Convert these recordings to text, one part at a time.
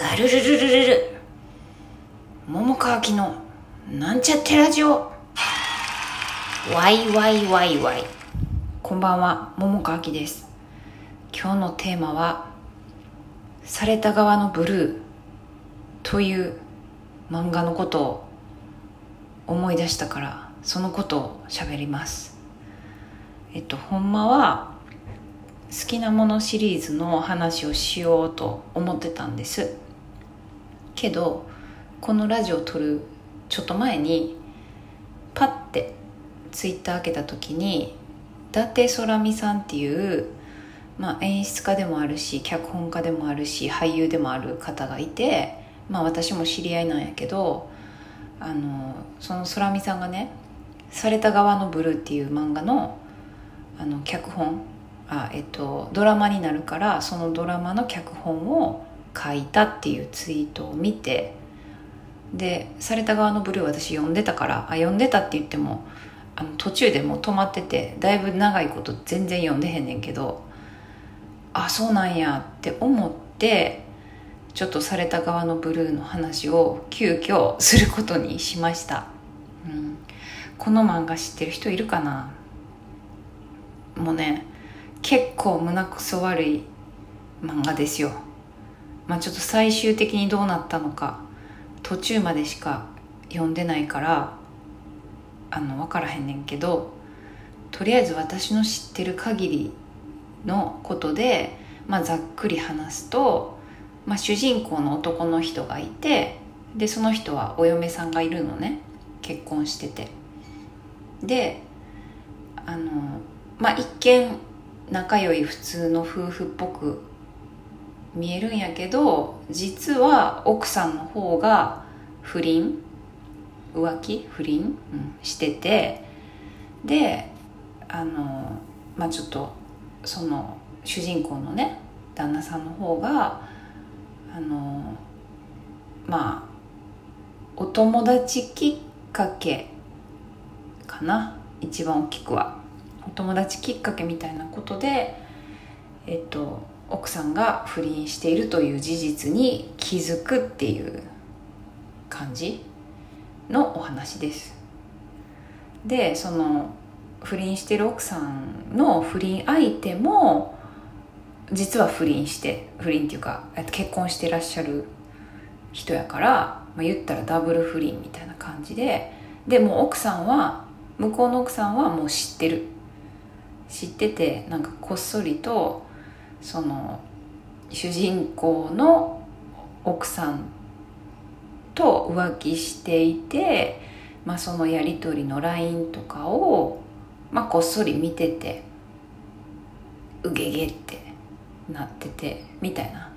ガルルルルルル。桃川きのなんちゃってラジオ。ワイワイワイワイ。こんばんは桃川きです。今日のテーマは「された側のブルー」という漫画のことを思い出したからそのことを喋ります。えっとほんまは好きなものシリーズの話をしようと思ってたんです。けどこのラジオを撮るちょっと前にパッてツイッター開けた時に伊達空美さんっていう、まあ、演出家でもあるし脚本家でもあるし俳優でもある方がいて、まあ、私も知り合いなんやけどあのその空美さんがね「された側のブルー」っていう漫画のあの脚本あ、えっと、ドラマになるからそのドラマの脚本を書いたっていうツイートを見てでされた側のブルー私読んでたからあ読んでたって言ってもあの途中でもう止まっててだいぶ長いこと全然読んでへんねんけどあそうなんやって思ってちょっとされた側のブルーの話を急遽することにしました、うん、この漫画知ってる人いるかな？もうね結構胸くそ悪い漫画ですよ。まあちょっと最終的にどうなったのか途中までしか読んでないからあの分からへんねんけどとりあえず私の知ってる限りのことで、まあ、ざっくり話すと、まあ、主人公の男の人がいてでその人はお嫁さんがいるのね結婚してて。であのまあ一見仲良い普通の夫婦っぽく見えるんやけど実は奥さんの方が不倫浮気不倫、うん、しててであのまあちょっとその主人公のね旦那さんの方があのまあお友達きっかけかな一番大きくは。お友達きっかけみたいなことでえっと奥さんが不倫しているという事実に気づくっていう感じのお話です。でその不倫してる奥さんの不倫相手も実は不倫して不倫っていうか結婚してらっしゃる人やから、まあ、言ったらダブル不倫みたいな感じででも奥さんは向こうの奥さんはもう知ってる。知っててなんかこっそりとその主人公の奥さんと浮気していて、まあ、そのやり取りの LINE とかを、まあ、こっそり見ててうげげってなっててみたいな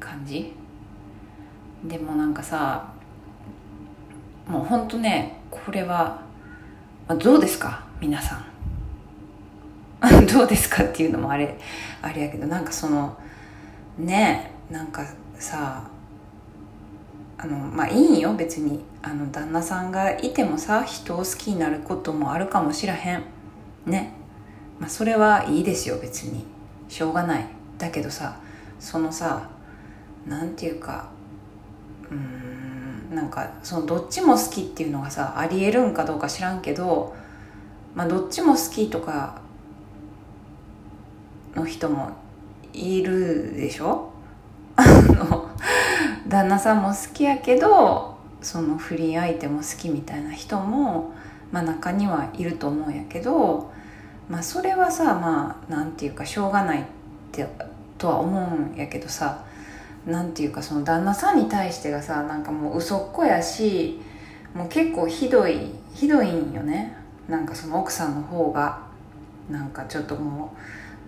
感じ。でもなんかさもうほんとねこれは、まあ、どうですか？皆さん。どうですかっていうのもあれあれやけどなんかそのねなんかさあのまあいいんよ別に。あの旦那さんがいてもさ人を好きになることもあるかもしらへん。ね。まあそれはいいですよ別に。しょうがない。だけどさそのさなんていうかうんなんかそのどっちも好きっていうのがさありえるんかどうか知らんけどまあどっちも好きとかの人もいるでしょ？あの旦那さんも好きやけどその不倫相手も好きみたいな人も、まあ、中にはいると思うんやけど、まあ、それはさまあなんていうかしょうがないってとは思うんやけどさなんていうかその旦那さんに対してがさなんかもう嘘っこやしもう結構ひどいひどいんよね。なんかその奥さんの方がなんかちょっともう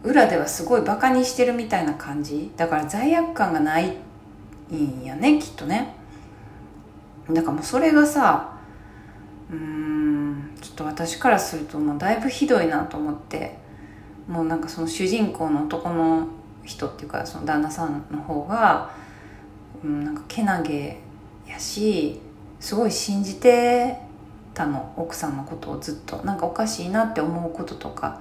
裏ではすごいバカにしてるみたいな感じ。だから罪悪感がないんやねきっとね。だからもうそれがさうんちょっと私からするともうだいぶひどいなと思って。もうなんかその主人公の男の人っていうかその旦那さんの方が、うん、なんかけなげやしすごい信じてたの奥さんのことをずっと。なんかおかしいなって思うこととか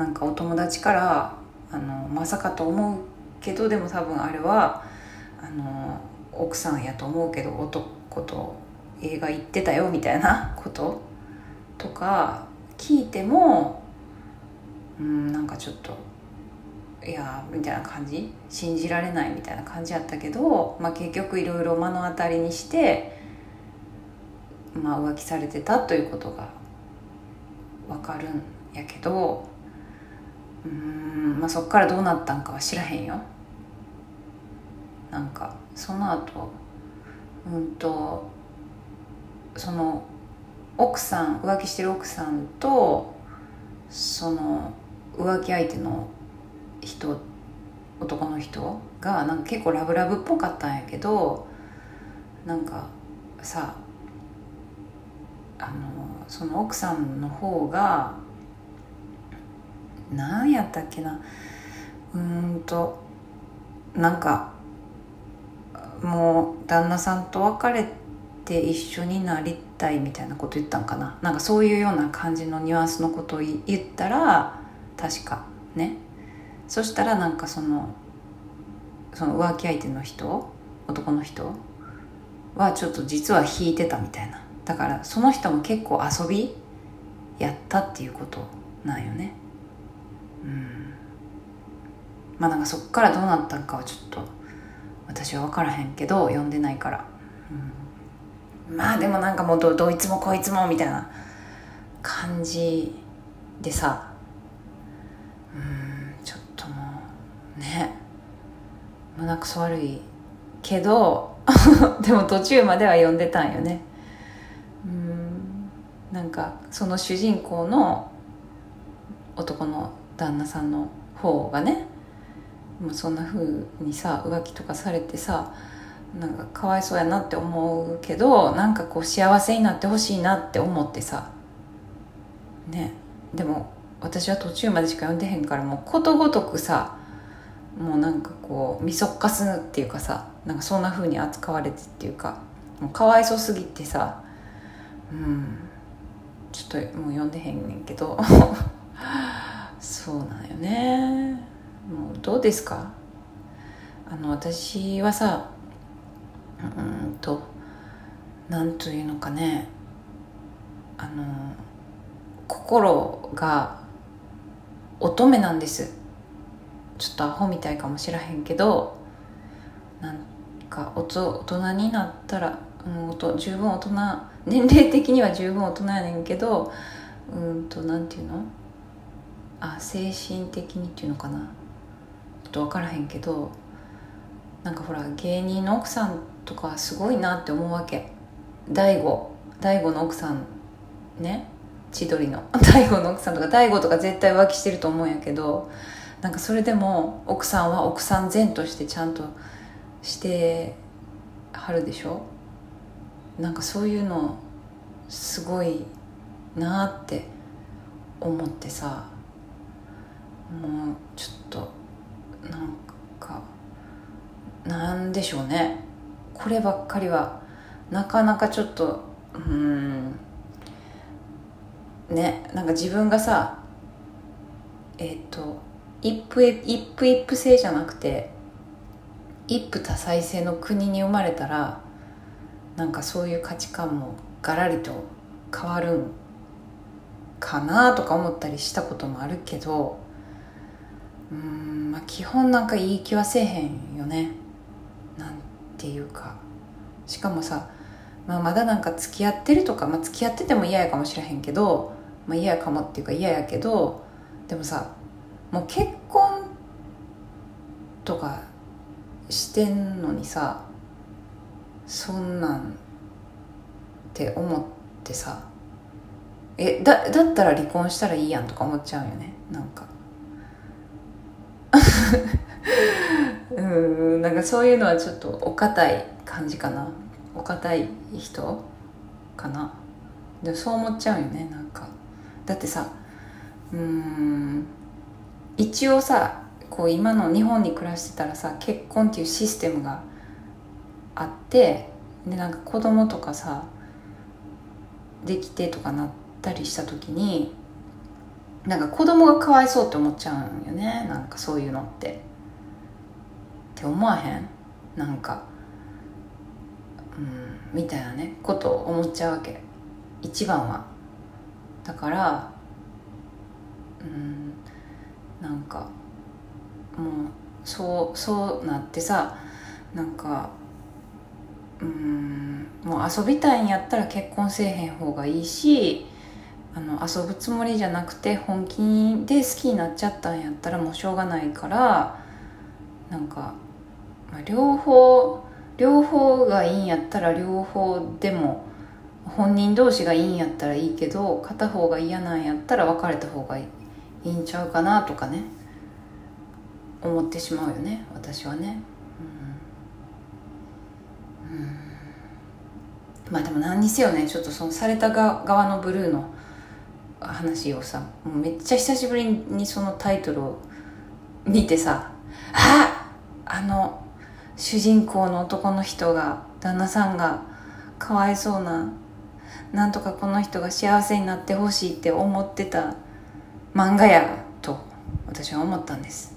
なんかお友達からあのまさかと思うけどでも多分あれはあの奥さんやと思うけど男と映画行ってたよみたいなこととか聞いてもうんなんかちょっといやみたいな感じ？信じられないみたいな感じやったけど、まあ、結局いろいろ目の当たりにして、まあ、浮気されてたということが分かるんやけどうん、まあ、そっからどうなったんかは知らへんよ。なんかその後うんとその奥さん浮気してる奥さんとその浮気相手の人男の人がなんか結構ラブラブっぽかったんやけどなんかさあのその奥さんの方が何やったっけな。うんとなんかもう旦那さんと別れて一緒になりたいみたいなこと言ったんかな。なんかそういうような感じのニュアンスのことを言ったら確かね。そしたらなんかそのその浮気相手の人男の人はちょっと実は引いてたみたいな。だからその人も結構遊びやったっていうことなんよね。まあなんかそっからどうなったかはちょっと私は分からへんけど読んでないから、うん、まあでもなんかもうどどいつもこいつもみたいな感じでさ。うんちょっともうね。胸くそ悪いけど でも途中までは読んでたんよね。うん。なんかその主人公の男の旦那さんの方がねもうそんな風にさ浮気とかされてさなんかかわいそうやなって思うけどなんかこう幸せになってほしいなって思ってさね。でも私は途中までしか読んでへんからもうことごとくさもうなんかこうみそっかすっていうかさなんかそんな風に扱われてっていうかもうかわいそうすぎてさうんちょっともう読んでへんねんけど。そうなんよね。もうどうですか？あの私はさうんとなんというのかね。あの心が乙女なんです。ちょっとアホみたいかもしらへんけどなんか大人になったらも、う、と十分大人年齢的には十分大人やねんけどうんとなんていうの？あ精神的にっていうのかな？ちょっと分からへんけどなんかほら芸人の奥さんとかすごいなって思うわけ。大悟。大悟の奥さんね。千鳥の。大悟の奥さんとか大悟とか絶対浮気してると思うんやけどなんかそれでも奥さんは奥さん前としてちゃんとしてはるでしょ？なんかそういうのすごいなって思ってさ。もうちょっとなんかなんでしょうね。こればっかりはなかなかちょっとうんねなんか自分がさえっ、ー、と一夫一夫一夫制じゃなくて一夫多妻制の国に生まれたらなんかそういう価値観もガラリと変わるんかなとか思ったりしたこともあるけどうんまあ基本なんかいい気はせえへんよね。なんていうか。しかもさ、まあ、まだなんか付き合ってるとか、まあ、付き合ってても嫌やかもしれへんけど、まあ、嫌やかもっていうか嫌やけどでもさもう結婚とかしてんのにさそんなんって思ってさえだだったら離婚したらいいやんとか思っちゃうよね。なんか。うんなんかそういうのはちょっとお堅い感じかな。お堅い人かな。でそう思っちゃうよねなんか。だってさうん一応さこう今の日本に暮らしてたらさ結婚っていうシステムがあってでなんか子供とかさできてとかなったりした時になんか子供がかわいそうって思っちゃうんよね。なんかそういうのって。って思わへん？なんか。うんみたいなね。ことを思っちゃうわけ。一番は。だからうんなんかもうそうそうなってさなんかうんもう遊びたいんやったら結婚せえへん方がいいしあの遊ぶつもりじゃなくて本気で好きになっちゃったんやったらもうしょうがないからなんか、まあ、両方両方がいいんやったら両方でも本人同士がいいんやったらいいけど片方が嫌なんやったら別れた方がいいんちゃうかなとかね思ってしまうよね私はね。うん、まあでも何にせよねちょっとそのされた側のブルーの話をさめっちゃ久しぶりにそのタイトルを見てさああの主人公の男の人が旦那さんがかわいそうななんとかこの人が幸せになってほしいって思ってた漫画やと私は思ったんです、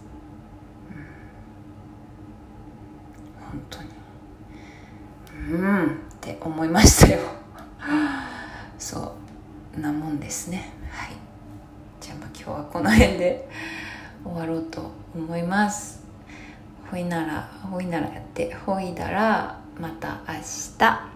本当に。うんって思いましたよ。ですね。はい。じゃあまあ今日はこの辺で終わろうと思います。ほいならほいならやってほいだらまた明日。